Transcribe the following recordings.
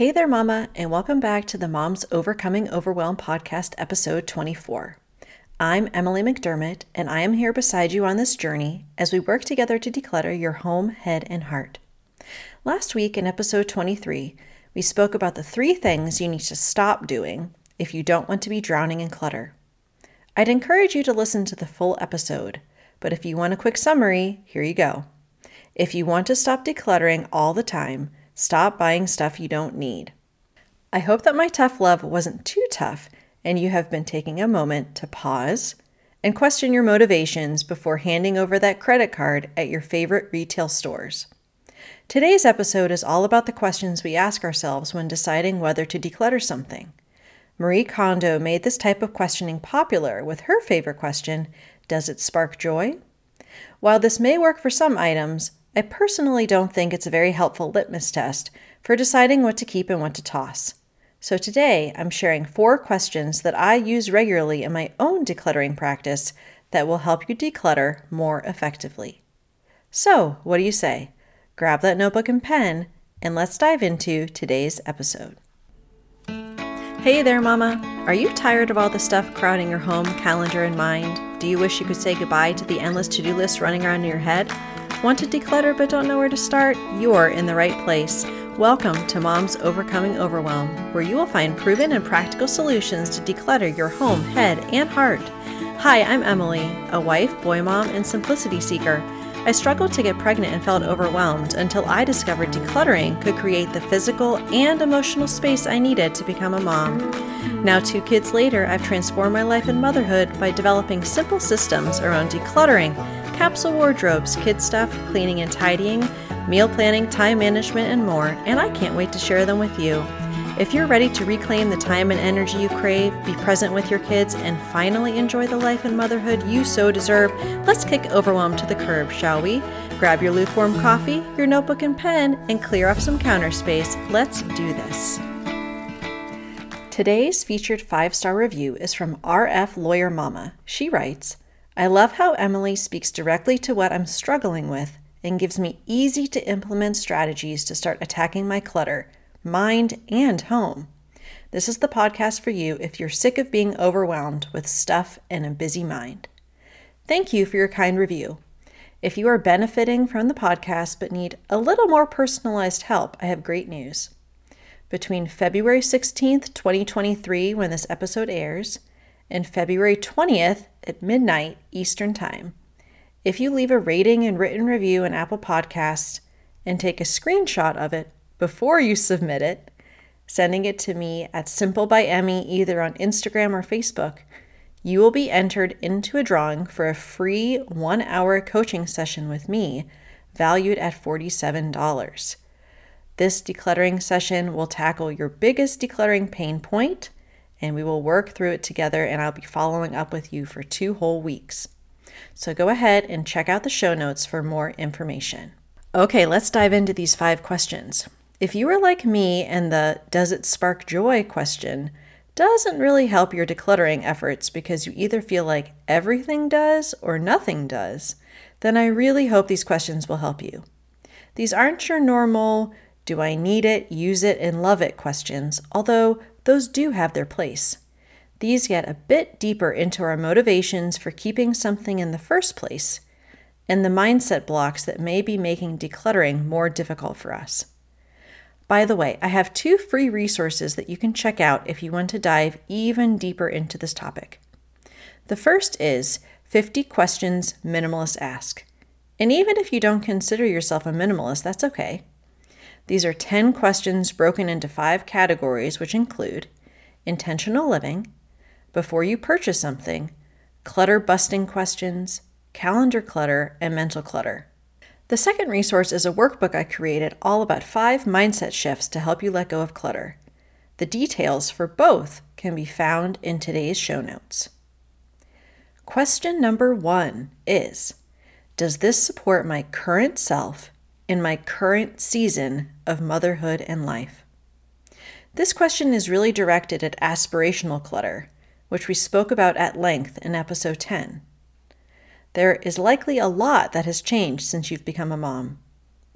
Hey there, Mama, and welcome back to the Moms Overcoming Overwhelm podcast, episode 24. I'm Emily McDermott, and I am here beside you on this journey as we work together to declutter your home, head, and heart. Last week in episode 23, we spoke about the three things you need to stop doing if you don't want to be drowning in clutter. I'd encourage you to listen to the full episode, but if you want a quick summary, here you go. If you want to stop decluttering all the time, stop buying stuff you don't need. I hope that my tough love wasn't too tough and you have been taking a moment to pause and question your motivations before handing over that credit card at your favorite retail stores. Today's episode is all about the questions we ask ourselves when deciding whether to declutter something. Marie Kondo made this type of questioning popular with her favorite question Does it spark joy? While this may work for some items, I personally don't think it's a very helpful litmus test for deciding what to keep and what to toss. So today I'm sharing four questions that I use regularly in my own decluttering practice that will help you declutter more effectively. So, what do you say? Grab that notebook and pen, and let's dive into today's episode. Hey there, Mama! Are you tired of all the stuff crowding your home, calendar, and mind? Do you wish you could say goodbye to the endless to do list running around in your head? Want to declutter but don't know where to start? You're in the right place. Welcome to Mom's Overcoming Overwhelm, where you will find proven and practical solutions to declutter your home, head, and heart. Hi, I'm Emily, a wife, boy mom, and simplicity seeker. I struggled to get pregnant and felt overwhelmed until I discovered decluttering could create the physical and emotional space I needed to become a mom. Now, two kids later, I've transformed my life and motherhood by developing simple systems around decluttering capsule wardrobes, kid stuff, cleaning and tidying, meal planning, time management, and more, and I can't wait to share them with you. If you're ready to reclaim the time and energy you crave, be present with your kids, and finally enjoy the life and motherhood you so deserve, let's kick overwhelm to the curb, shall we? Grab your lukewarm coffee, your notebook and pen, and clear off some counter space. Let's do this. Today's featured five star review is from RF Lawyer Mama. She writes, I love how Emily speaks directly to what I'm struggling with and gives me easy to implement strategies to start attacking my clutter, mind and home. This is the podcast for you if you're sick of being overwhelmed with stuff and a busy mind. Thank you for your kind review. If you are benefiting from the podcast but need a little more personalized help, I have great news. Between February 16th, 2023, when this episode airs, and February 20th at midnight Eastern Time. If you leave a rating and written review in Apple Podcasts and take a screenshot of it before you submit it, sending it to me at Simple by Emmy either on Instagram or Facebook, you will be entered into a drawing for a free one hour coaching session with me, valued at $47. This decluttering session will tackle your biggest decluttering pain point and we will work through it together, and I'll be following up with you for two whole weeks. So go ahead and check out the show notes for more information. Okay, let's dive into these five questions. If you are like me and the does it spark joy question doesn't really help your decluttering efforts because you either feel like everything does or nothing does, then I really hope these questions will help you. These aren't your normal, do I need it, use it, and love it questions, although those do have their place. These get a bit deeper into our motivations for keeping something in the first place and the mindset blocks that may be making decluttering more difficult for us. By the way, I have two free resources that you can check out if you want to dive even deeper into this topic. The first is 50 Questions Minimalists Ask. And even if you don't consider yourself a minimalist, that's okay. These are 10 questions broken into five categories, which include intentional living, before you purchase something, clutter busting questions, calendar clutter, and mental clutter. The second resource is a workbook I created all about five mindset shifts to help you let go of clutter. The details for both can be found in today's show notes. Question number one is Does this support my current self in my current season of motherhood and life? This question is really directed at aspirational clutter, which we spoke about at length in episode 10. There is likely a lot that has changed since you've become a mom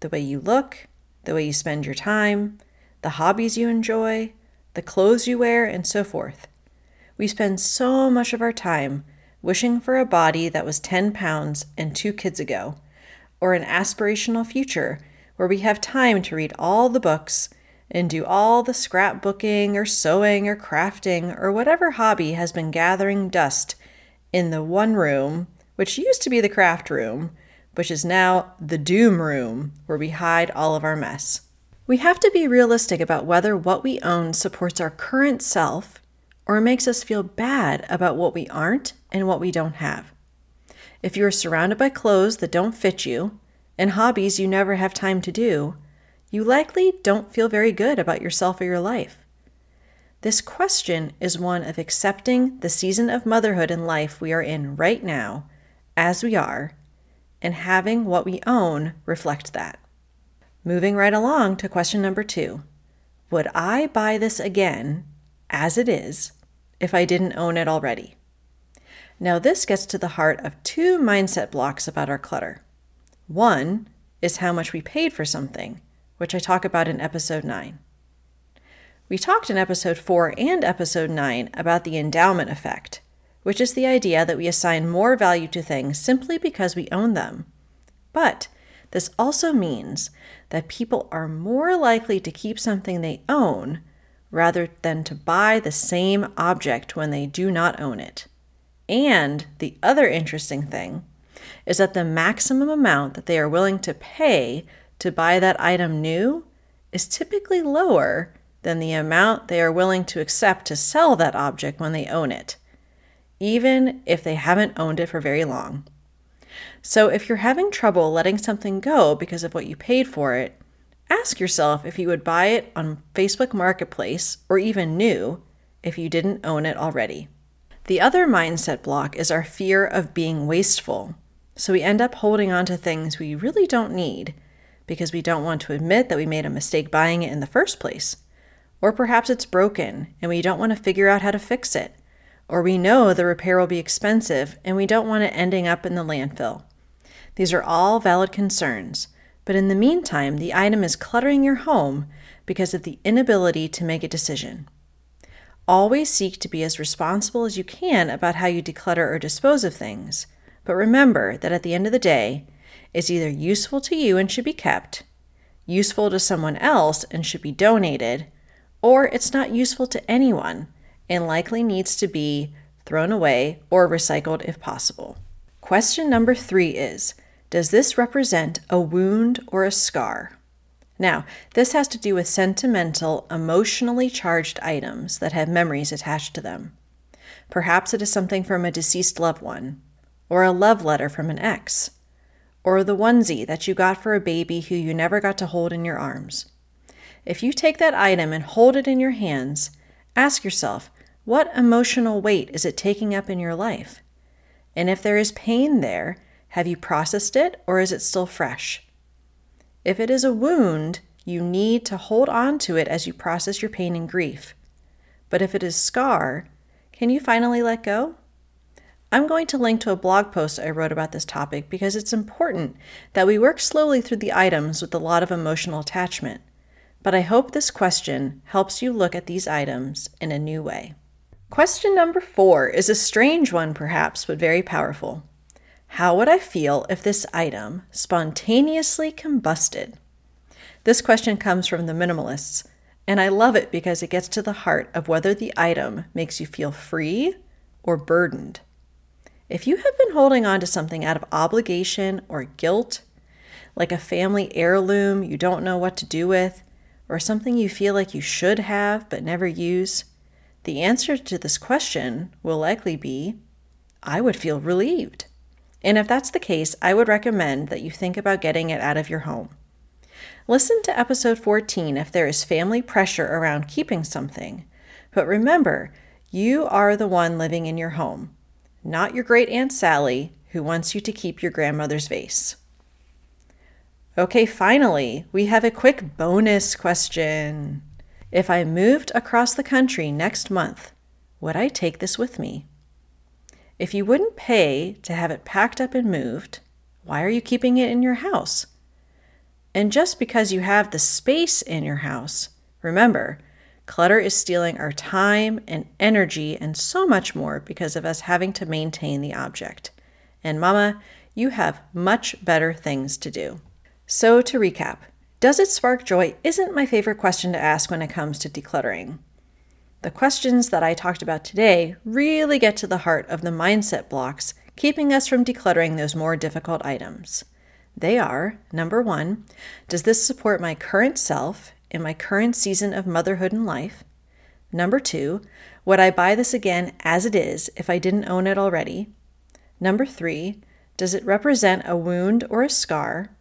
the way you look, the way you spend your time, the hobbies you enjoy, the clothes you wear, and so forth. We spend so much of our time wishing for a body that was 10 pounds and two kids ago, or an aspirational future where we have time to read all the books and do all the scrapbooking or sewing or crafting or whatever hobby has been gathering dust in the one room, which used to be the craft room, which is now the doom room where we hide all of our mess. We have to be realistic about whether what we own supports our current self or makes us feel bad about what we aren't and what we don't have. If you are surrounded by clothes that don't fit you and hobbies you never have time to do, you likely don't feel very good about yourself or your life. This question is one of accepting the season of motherhood and life we are in right now, as we are, and having what we own reflect that. Moving right along to question number two Would I buy this again, as it is, if I didn't own it already? Now, this gets to the heart of two mindset blocks about our clutter. One is how much we paid for something, which I talk about in episode 9. We talked in episode 4 and episode 9 about the endowment effect, which is the idea that we assign more value to things simply because we own them. But this also means that people are more likely to keep something they own rather than to buy the same object when they do not own it. And the other interesting thing is that the maximum amount that they are willing to pay to buy that item new is typically lower than the amount they are willing to accept to sell that object when they own it, even if they haven't owned it for very long. So, if you're having trouble letting something go because of what you paid for it, ask yourself if you would buy it on Facebook Marketplace or even new if you didn't own it already. The other mindset block is our fear of being wasteful. So we end up holding on to things we really don't need because we don't want to admit that we made a mistake buying it in the first place. Or perhaps it's broken and we don't want to figure out how to fix it. Or we know the repair will be expensive and we don't want it ending up in the landfill. These are all valid concerns, but in the meantime, the item is cluttering your home because of the inability to make a decision. Always seek to be as responsible as you can about how you declutter or dispose of things, but remember that at the end of the day, it's either useful to you and should be kept, useful to someone else and should be donated, or it's not useful to anyone and likely needs to be thrown away or recycled if possible. Question number three is Does this represent a wound or a scar? Now, this has to do with sentimental, emotionally charged items that have memories attached to them. Perhaps it is something from a deceased loved one, or a love letter from an ex, or the onesie that you got for a baby who you never got to hold in your arms. If you take that item and hold it in your hands, ask yourself, what emotional weight is it taking up in your life? And if there is pain there, have you processed it or is it still fresh? If it is a wound, you need to hold on to it as you process your pain and grief. But if it is scar, can you finally let go? I'm going to link to a blog post I wrote about this topic because it's important that we work slowly through the items with a lot of emotional attachment. But I hope this question helps you look at these items in a new way. Question number four is a strange one, perhaps, but very powerful. How would I feel if this item spontaneously combusted? This question comes from the minimalists, and I love it because it gets to the heart of whether the item makes you feel free or burdened. If you have been holding on to something out of obligation or guilt, like a family heirloom you don't know what to do with, or something you feel like you should have but never use, the answer to this question will likely be I would feel relieved. And if that's the case, I would recommend that you think about getting it out of your home. Listen to episode 14 if there is family pressure around keeping something. But remember, you are the one living in your home not your great Aunt Sally, who wants you to keep your grandmother's vase. Okay, finally, we have a quick bonus question. If I moved across the country next month, would I take this with me? If you wouldn't pay to have it packed up and moved, why are you keeping it in your house? And just because you have the space in your house, Remember, clutter is stealing our time and energy and so much more because of us having to maintain the object. And, Mama, you have much better things to do. So, to recap, does it spark joy isn't my favorite question to ask when it comes to decluttering. The questions that I talked about today really get to the heart of the mindset blocks keeping us from decluttering those more difficult items. They are number one, does this support my current self in my current season of motherhood and life? Number two, would I buy this again as it is if I didn't own it already? Number three, does it represent a wound or a scar?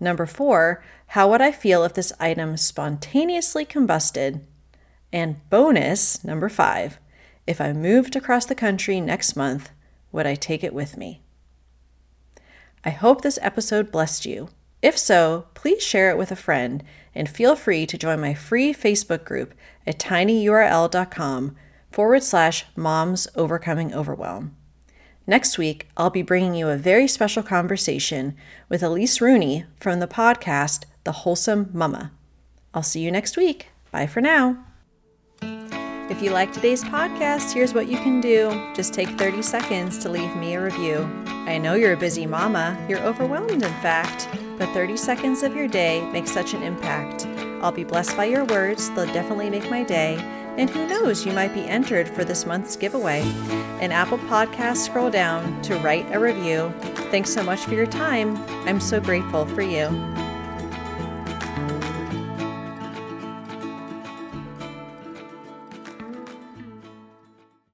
Number four, how would I feel if this item spontaneously combusted? And bonus, number five, if I moved across the country next month, would I take it with me? I hope this episode blessed you. If so, please share it with a friend and feel free to join my free Facebook group at tinyurl.com forward slash moms overcoming overwhelm. Next week, I'll be bringing you a very special conversation with Elise Rooney from the podcast The Wholesome Mama. I'll see you next week. Bye for now. If you like today's podcast, here's what you can do. Just take 30 seconds to leave me a review. I know you're a busy mama, you're overwhelmed, in fact, but 30 seconds of your day makes such an impact. I'll be blessed by your words, they'll definitely make my day. And who knows, you might be entered for this month's giveaway. In Apple Podcasts, scroll down to write a review. Thanks so much for your time. I'm so grateful for you.